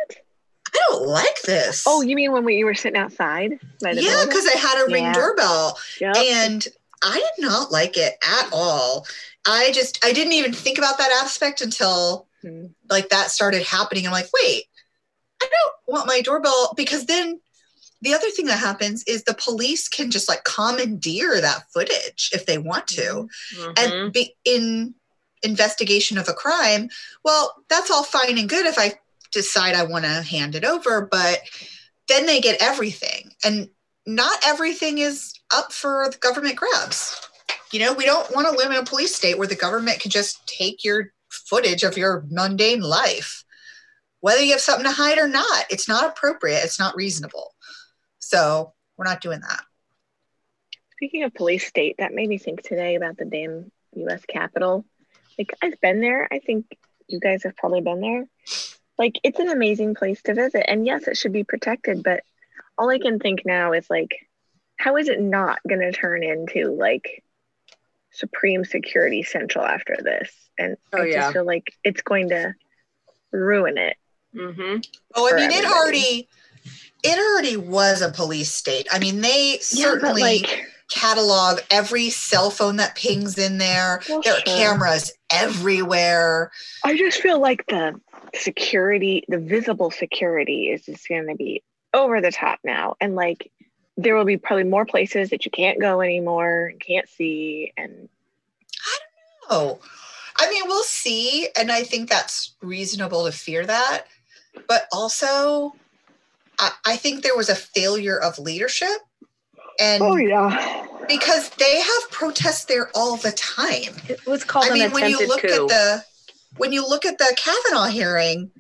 I don't like this. Oh, you mean when we, you were sitting outside? by the yeah, because I had a ring Yeah. doorbell. Yep. and i did not like it at all i just i didn't even think about that aspect until Hmm. like that started happening i'm like wait i don't want my doorbell because then the other thing that happens is the police can just like commandeer that footage if they want to Mhm. and be in investigation of a crime well that's all fine and good if i decide i want to hand it over but then they get everything and not everything is up for the government grabs you know we don't want to live in a police state where the government can just take your footage of your mundane life whether you have something to hide or not it's not appropriate it's not reasonable so we're not doing that Speaking of police state, that made me think today about the damn U.S. Capitol. Like I've been there. I think you guys have probably been there. Like it's an amazing place to visit, and yes, it should be protected. But all I can think now is like, how is it not going to turn into like Supreme Security Central after this? And Oh, I just feel like it's going to ruin it. Mm-hmm. Oh, I for mean, it everybody. already it already was a police state. I mean, they certainly yeah, but like, catalog every cell phone that pings in there. Well, there are sure. cameras everywhere. I just feel like the security, the visible security, is just going to be over the top now. And like there will be probably more places that you can't go anymore and can't see. And I don't know. I mean, we'll see. And I think that's reasonable to fear that. But also, I, I think there was a failure of leadership. And oh yeah. because they have protests there all the time. It was called I an mean, when you attempted look coup. at the when you look at the Kavanaugh hearing,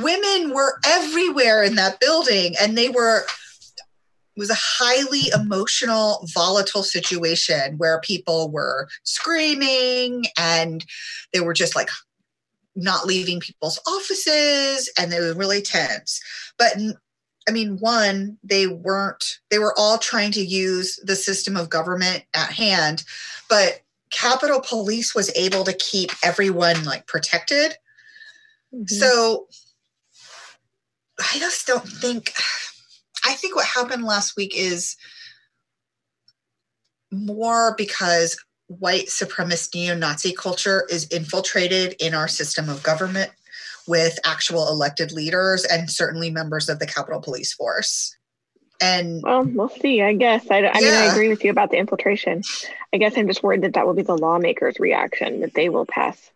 women were everywhere in that building, and they were it was a highly emotional, volatile situation where people were screaming and they were just like not leaving people's offices, and they were really tense. But I mean, one, they weren't, they were all trying to use the system of government at hand, but Capitol Police was able to keep everyone like protected. Mhm. So I just don't think, I think what happened last week is more because white supremacist neo Nazi culture is infiltrated in our system of government with actual elected leaders and certainly members of the Capitol Police Force. And well, we'll see. I guess. I, I mean, I agree with you about the infiltration. I guess I'm just worried that that will be the lawmakers' reaction that they will pass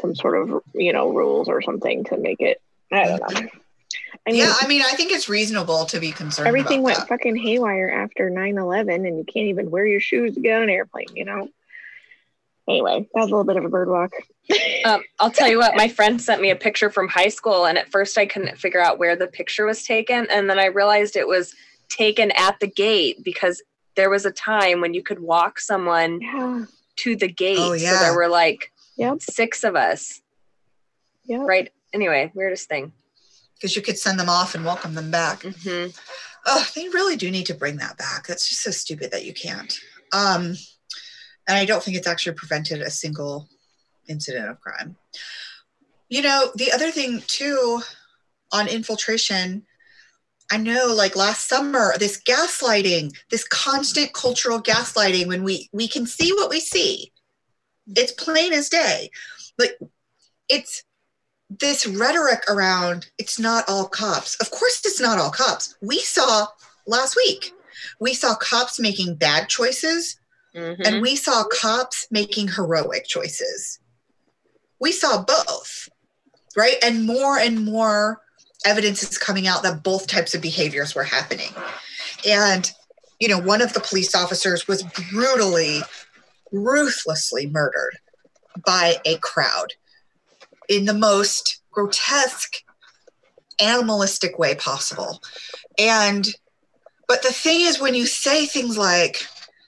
some sort of you know rules or something to make it. I don't know. I mean, yeah, I mean, I think it's reasonable to be concerned. everything about went that. fucking haywire after 9-11 and you can't even wear your shoes to get on an airplane you know anyway that was a little bit of a bird walk Um, I'll tell you what, my friend sent me a picture from high school, and at first I couldn't figure out where the picture was taken. And then I realized it was taken at the gate because there was a time when you could walk someone yeah to the gate. Oh, So yeah. there were like Yep. six of us, yeah right? Anyway, weirdest thing. Because you could send them off and welcome them back. hmm Oh, they really do need to bring that back. That's just so stupid that you can't. Um, and I don't think it's actually prevented a single incident of crime. You know, the other thing too on infiltration, I know like last summer, this gaslighting, this constant cultural gaslighting when we we can see what we see. It's plain as day. But it's this rhetoric around it's not all cops. Of course, it's not all cops. We saw last week, we saw cops making bad choices hmm and we saw cops making heroic choices. We saw both, right? And more and more evidence is coming out that both types of behaviors were happening. And, you know, one of the police officers was brutally, ruthlessly murdered by a crowd in the most grotesque, animalistic way possible. And, but the thing is, when you say things like,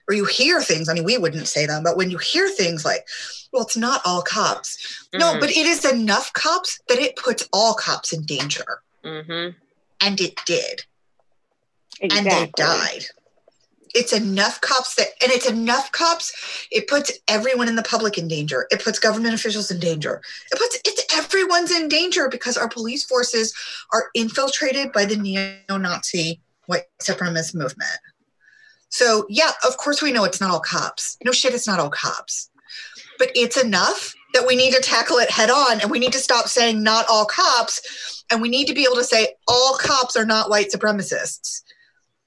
or you hear things, I mean, we wouldn't say them, but when you hear things like, well, it's not all cops. No, Mhm. but it is enough cops that it puts all cops in danger. hmm And it did. exactly. And they died. It's enough cops that, and it's enough cops, it puts everyone in the public in danger. It puts government officials in danger. It puts, it's everyone's in danger because our police forces are infiltrated by the neo Nazi white supremacist movement. So, yeah, of course we know it's not all cops. No shit, it's not all cops. But it's enough that we need to tackle it head on and we need to stop saying not all cops and we need to be able to say all cops are not white supremacists.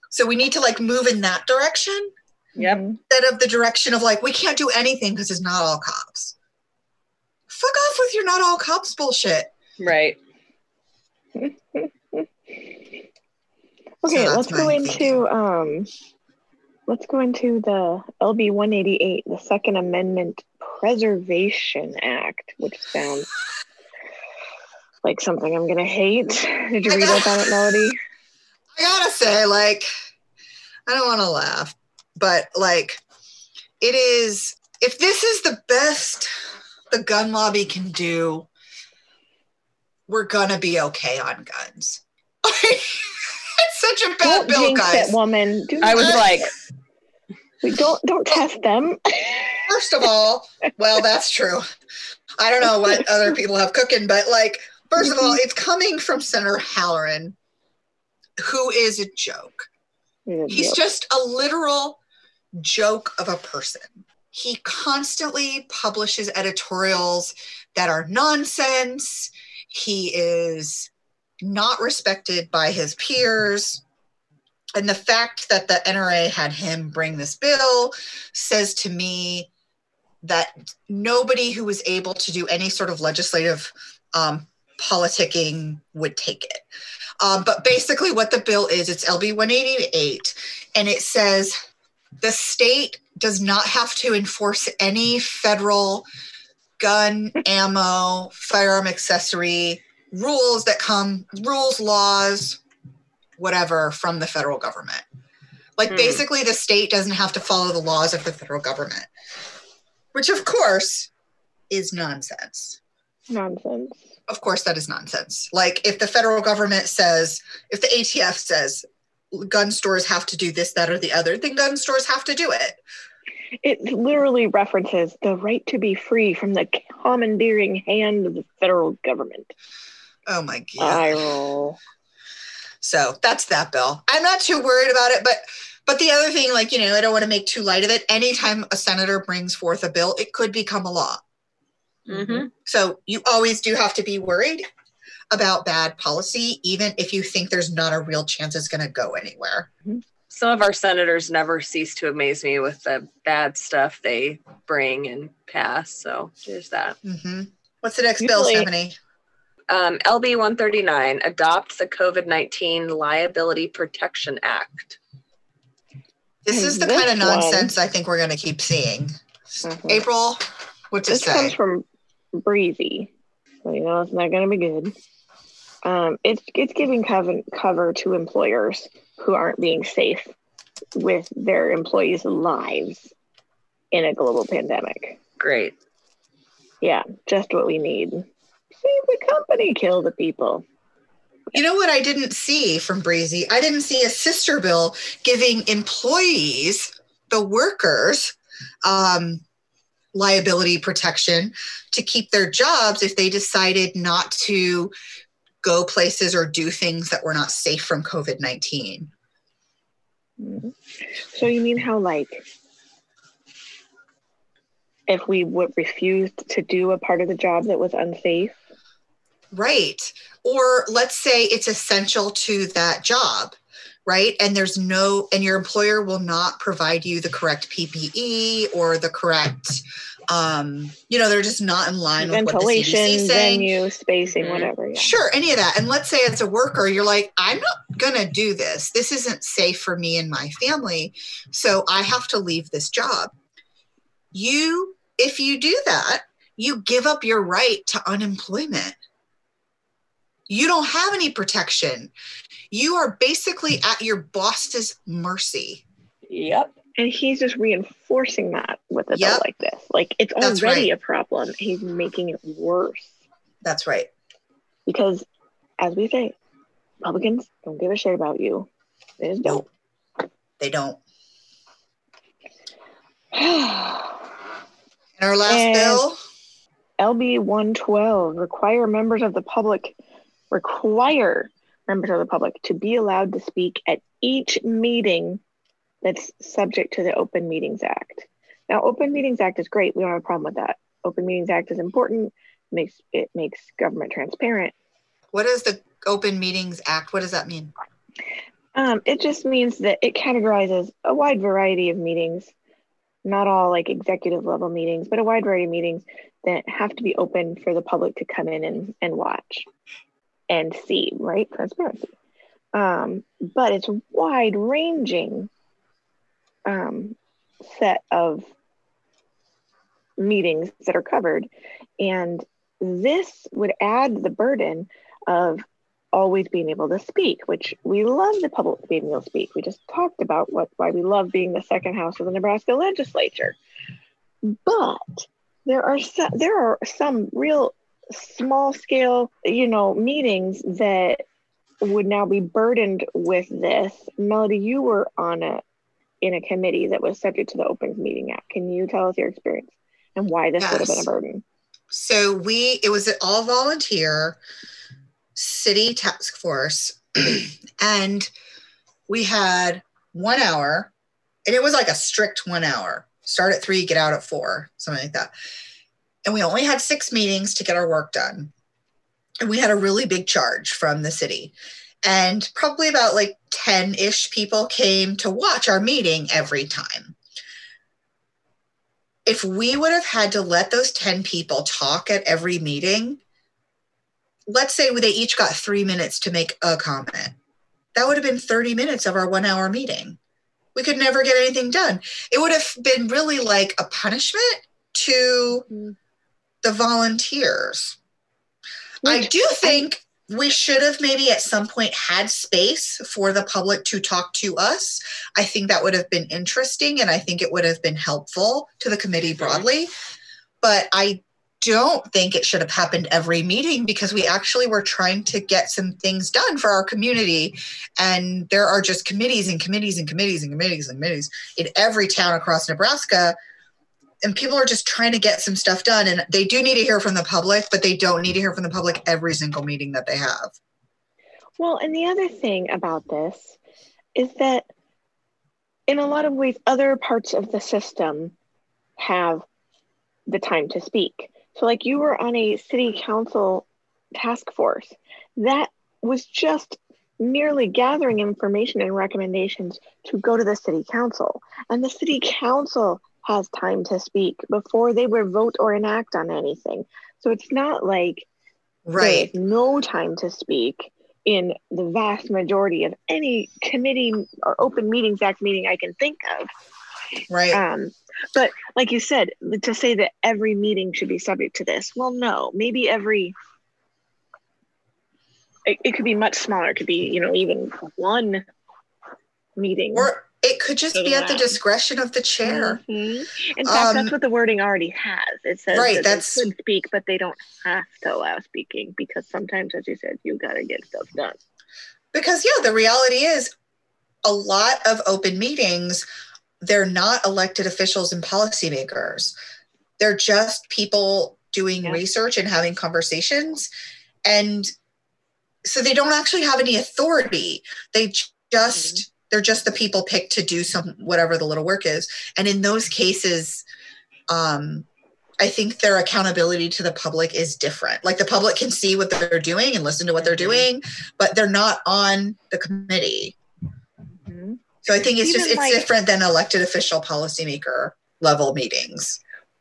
So we need to like move in that direction Yep. Instead of the direction of like we can't do anything because it's not all cops. Fuck off with your not all cops bullshit. Right. Okay, that's let's go into um let's go into the LB 188, the Second Amendment Preservation Act, which sounds like something I'm gonna hate. Did you read about it, Melody? I gotta say, like, I don't want to laugh, but like, it is. If this is the best the gun lobby can do, we're gonna be okay on guns. it's such a bad Don't bill, jinx guys. it, woman. Do I was like, we don't don't test them. First of all, well, that's true. I don't know what other people have cooking, but like, first of all, mm-hmm. it's coming from Senator Halloran, who is a joke. He's Yep. just a literal joke of a person. He constantly publishes editorials that are nonsense. He is not respected by his peers. And the fact that the NRA had him bring this bill says to me that nobody who was able to do any sort of legislative um, politicking would take it. Um, but basically, what the bill is, it's LB 188, and it says the state does not have to enforce any federal gun, ammo, firearm accessory rules that come, rules, laws, whatever, from the federal government. Like Hmm. basically, the state doesn't have to follow the laws of the federal government, which of course is nonsense. Nonsense. Of course, that is nonsense. Like if the federal government says, if the ATF says gun stores have to do this, that, or the other, then gun stores have to do it. It literally references the right to be free from the commandeering hand of the federal government. Oh my God. I roll. So that's that bill. I'm not too worried about it, but but the other thing, like you know, I don't want to make too light of it. Anytime a senator brings forth a bill, it could become a law. Mhm. So you always do have to be worried about bad policy, even if you think there's not a real chance it's going to go anywhere. Some of our senators never cease to amaze me with the bad stuff they bring and pass. So there's that. hmm What's the next bill, Stephanie? Um, LB 139 adopt the COVID 19 Liability Protection Act. This is the this kind of one- nonsense I think we're going to keep seeing. Mhm. April, what's it This comes from Briese. So you know it's not going to be good. Um, it's it's giving cover, cover to employers who aren't being safe with their employees' lives in a global pandemic. Great. Yeah, just what we need. Save the company, kill the people. You know what I didn't see from Briese? I didn't see a sister bill giving employees, the workers, um, liability protection to keep their jobs if they decided not to go places or do things that were not safe from COVID 19. Mhm. So you mean how like if we would refused to do a part of the job that was unsafe? Right. Or let's say it's essential to that job, right? And there's no, and your employer will not provide you the correct PPE or the correct, um, you know, they're just not in line with what the Ventilation, CDC saying. venue, spacing, Mhm. whatever. Yeah. Sure, any of that. And let's say as a worker, you're like, I'm not going to do this. This isn't safe for me and my family. So I have to leave this job. You, if you do that, you give up your right to unemployment. You don't have any protection. You are basically at your boss's mercy. Yep. And he's just reinforcing that with a bill Yep. like this. Like it's That's already right. a problem. He's making it worse. That's right. Because as we say, Republicans don't give a shit about you. They just don't. They don't. And our last And- bill, LB 112 require members of the public require members of the public to be allowed to speak at each meeting that's subject to the Open Meetings Act. Now, Open Meetings Act is great. We don't have a problem with that. Open Meetings Act is important. Makes it makes government transparent. what is the Open Meetings Act? What does that mean? Um, it just means that it categorizes a wide variety of meetings, not all like executive level meetings, but a wide variety of meetings that have to be open for the public to come in and, and watch and see, right? Transparency. Um, but it's wide ranging um, set of meetings that are covered. And this would add the burden of always being able to speak, which we love the public being able to speak. We just talked about what why we love being the second house of the Nebraska legislature. But there are some, there are some real small scale, you know, meetings that would now be burdened with this. Melody, you were on a in a committee that was subject to the Open Meeting Act. Can you tell us your experience and why this would have been a burden? So we it was an all volunteer city task force and we had 1 hour and it was like a strict 1 hour. Start at 3, get out at 4, something like that. And we only had 6 meetings to get our work done. and we had a really big charge from the city. And probably about like 10 ish people came to watch our meeting every time. If we would have had to let those 10 people talk at every meeting, let's say they each got three minutes to make a comment, that would have been 30 minutes of our one hour meeting. We could never get anything done. It would have been really like a punishment to mm-hmm. the volunteers. I do think we should have maybe at some point had space for the public to talk to us. I think that would have been interesting and I think it would have been helpful to the committee broadly. But I don't think it should have happened every meeting because we actually were trying to get some things done for our community. And there are just committees and committees and committees and committees and committees in every town across Nebraska and people are just trying to get some stuff done and they do need to hear from the public but they don't need to hear from the public every single meeting that they have. Well and the other thing about this is that in a lot of ways other parts of the system have the time to speak. So like you were on a city council task force that was just merely gathering information and recommendations to go to the city council. And the city council has time to speak before they would vote or enact on anything. So it's not like right. no time to speak in the vast majority of any committee or open meetings act meeting I can think of. Right. Um, but like you said, to say that every meeting should be subject to this, well, no, maybe every. It, it could be much smaller. It could be, you know, even one meeting. Or it could just be at the discretion of the chair. Mm-hmm. In fact, um, that's what the wording already has. It says right, that that's, they could speak, but they don't have to allow speaking because sometimes, as you said, you got to get stuff done. Because yeah, the reality is, a lot of open meetings, they're not elected officials and policymakers. They're just people doing yeah. research and having conversations, and so they don't actually have any authority. They just mm-hmm they're just the people picked to do some whatever the little work is. And in those cases um, i think their accountability to the public is different. Like the public can see what they're doing and listen to what they're mm-hmm. doing but they're not on the committee. Mm-hmm. so i think it's Even just it's like, different than elected official policymaker level meetings.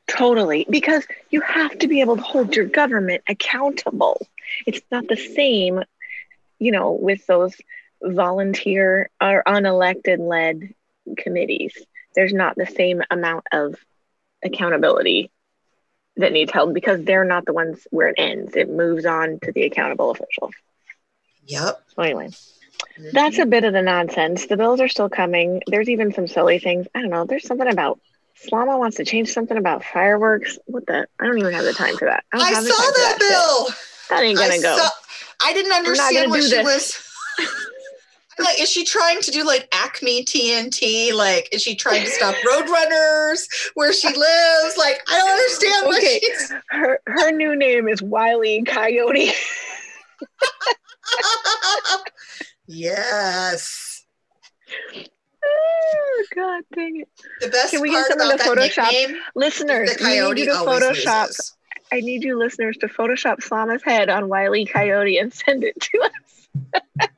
Totally because you have to be able to hold your government accountable. It's not the same you know with those volunteer or unelected led committees, there's not the same amount of accountability that needs held because they're not the ones where it ends. It moves on to the accountable officials. Yep. So anyway, mm-hmm. that's a bit of the nonsense. The bills are still coming. There's even some silly things. I don't know. There's something about Slama wants to change something about fireworks. What the? I don't even have the time for that. I, I saw that, that bill. Shit. That ain't gonna I go. Saw, I didn't understand what she this. was. like is she trying to do like acme tnt like is she trying to stop roadrunners where she lives? Like i don't understand what okay. she's her her new name is wiley coyote. Yes. Oh god dang it. The best Can we get some of the photoshop? listeners the coyote need to photoshop loses. i need you listeners to photoshop slama's head on wiley coyote and send it to us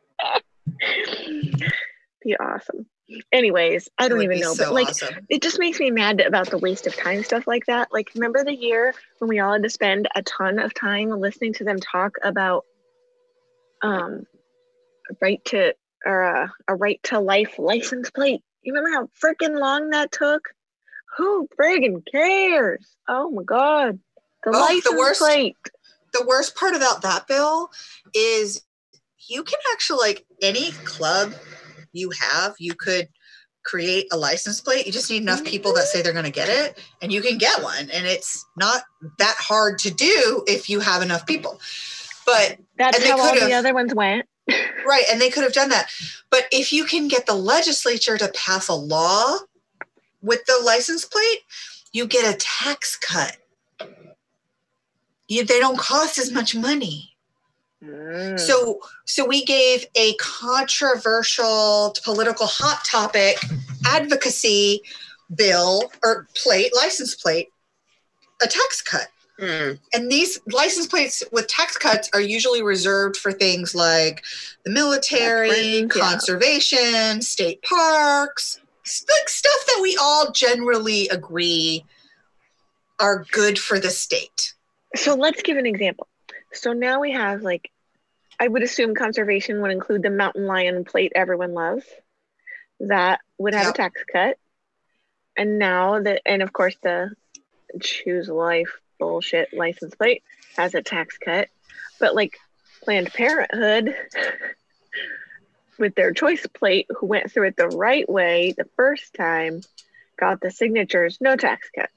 be awesome. Anyways, I don't even know, so but like awesome. it just makes me mad about the waste of time stuff like that. Like, remember the year when we all had to spend a ton of time listening to them talk about um right to or a, a right to life license plate? You remember how freaking long that took? Who friggin' cares? Oh my god. The license the worst, plate. The worst part about that bill is you can actually like any club you have, you could create a license plate. You just need enough people that say they're going to get it and you can get one. And it's not that hard to do if you have enough people. But that's how all the other ones went. right. And they could have done that. But if you can get the legislature to pass a law with the license plate, you get a tax cut. You, they don't cost as much money. Mm. So, so we gave a controversial political hot topic advocacy bill or plate, license plate, a tax cut. Mm. And these license plates with tax cuts are usually reserved for things like the military, Veterans, yeah. conservation, state parks, like stuff that we all generally agree are good for the state. So let's give an example. So now we have like, I would assume conservation would include the mountain lion plate everyone loves. That would have Yep. a tax cut. And now that, and of course the choose life bullshit license plate has a tax cut. But like Planned Parenthood with their choice plate, who went through it the right way the first time, got the signatures, no tax cut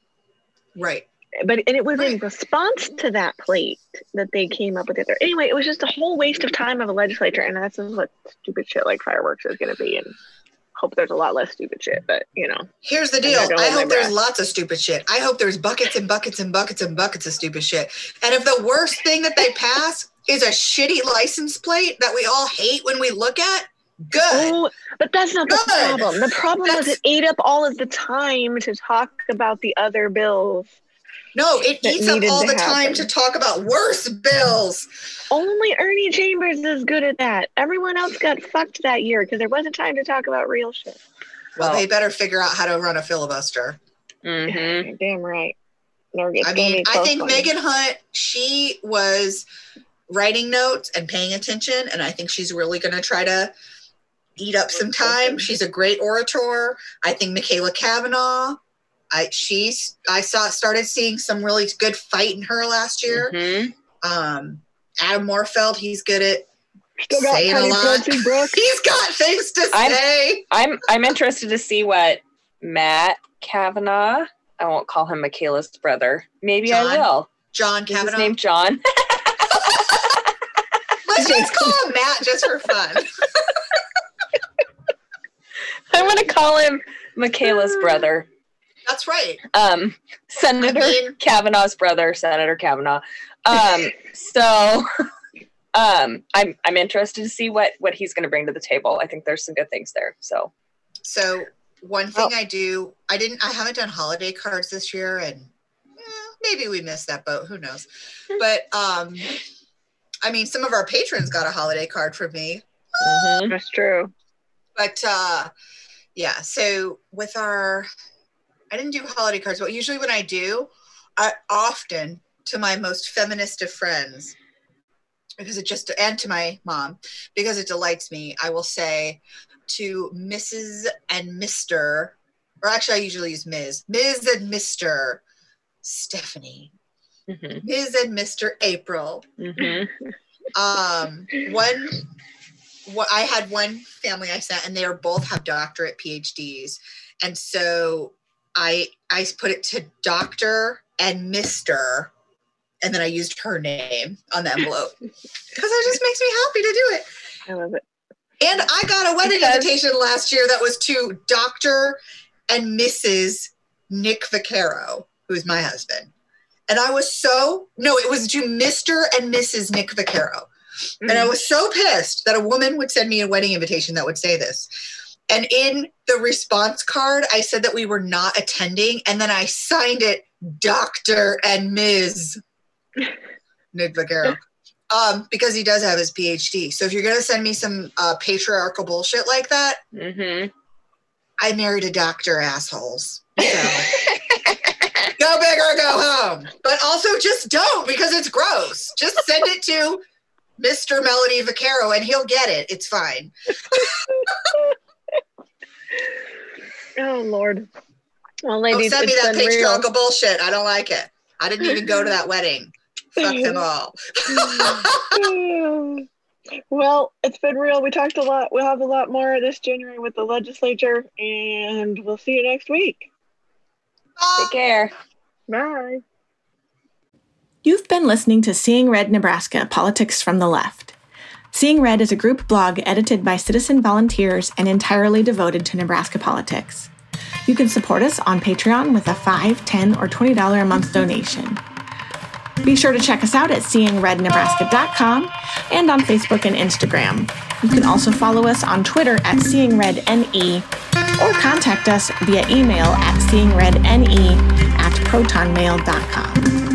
Right. But and it was in response to that plate that they came up with it. Anyway, it was just a whole waste of time of a legislature, and that's what stupid shit like fireworks is going to be. And hope there's a lot less stupid shit, but you know, Here's the deal. I hope there's breath. lots of stupid shit. I hope there's buckets and buckets and buckets and buckets of stupid shit. And if the worst thing that they pass is a shitty license plate that we all hate when we look at, good. oh, but that's not the problem. The problem was it ate up all of the time to talk about the other bills. No, it eats up all to the time to talk about worse bills. Only Ernie Chambers is good at that. Everyone else got fucked that year because there wasn't time to talk about real shit. Well, Well- they better figure out how to run a filibuster. Mhm. Damn right. I mean, I think one. Megan Hunt, she was writing notes and paying attention, and I think she's really going to try to eat up some time. She's a great orator. I think Machaela Cavanaugh, I she's I saw started seeing some really good fight in her last year. Mhm. Um, Adam Morfeld, he's good at Still got saying a lot. He's got things to I'm- say. I'm I'm interested to see what Matt Cavanaugh. I won't call him Machaela's brother. Maybe John I will. John Is his Cavanaugh. name John? Let's just call him Matt just for fun. I'm gonna call him Machaela's brother. That's right. Um, Senator I mean- Cavanaugh's brother, Senator Kavanaugh. Um, so um, I'm I'm interested to see what what he's going to bring to the table. I think there's some good things there. So So one thing Oh. I do, I didn't, I haven't done holiday cards this year, and eh, maybe we missed that boat. Who knows? But um, I mean, some of our patrons got a holiday card from me. mhm. That's true. But uh, yeah, so with our, I didn't do holiday cards, but usually when I do, I often to my most feminist of friends, because it just and to my mom, because it delights me, I will say to Mrs. and Mr. Or actually, I usually use Ms. Ms. and Mr. Stephanie, Mhm. Ms. and Mr. April, Mhm. um one what i had one family i sent and they are both have doctorate phds and so i i put it to doctor and mr and then i used her name on the envelope. Because it just makes me happy to do it. I love it. and i got a wedding Because- invitation last year that was to dr and mrs nick vaccaro who's my husband. And i was so no it was to mr and mrs nick vaccaro. And I mm. was so pissed that a woman would send me a wedding invitation that would say this. And in the response card, I said that we were not attending. And then I signed it Dr. and Ms. Nick Vaccaro. Um, because he does have his PhD. So if you're going to send me some uh, patriarchal bullshit like that, Mhm. I married a doctor, assholes. So go big or go home. But also just don't because it's gross. Just send it to Mr. Melody Vaccaro and he'll get it. It's fine. Oh Lord. Well, Don't ladies, oh, send me that been real. patriarchal bullshit. I don't like it. I didn't even go to that wedding. Fuck them all. well, it's been real. We talked a lot. We'll have a lot more this January with the legislature, and we'll see you next week. Bye. Take care. Bye. You've been listening to Seeing Red Nebraska Politics from the Left. Seeing Red is a group blog edited by citizen volunteers and entirely devoted to Nebraska politics. You can support us on Patreon with a $5, $10, or $20 a month donation. Be sure to check us out at seeingrednebraska.com and on Facebook and Instagram. You can also follow us on Twitter at seeingredne or contact us via email at seeingredne at protonmail.com.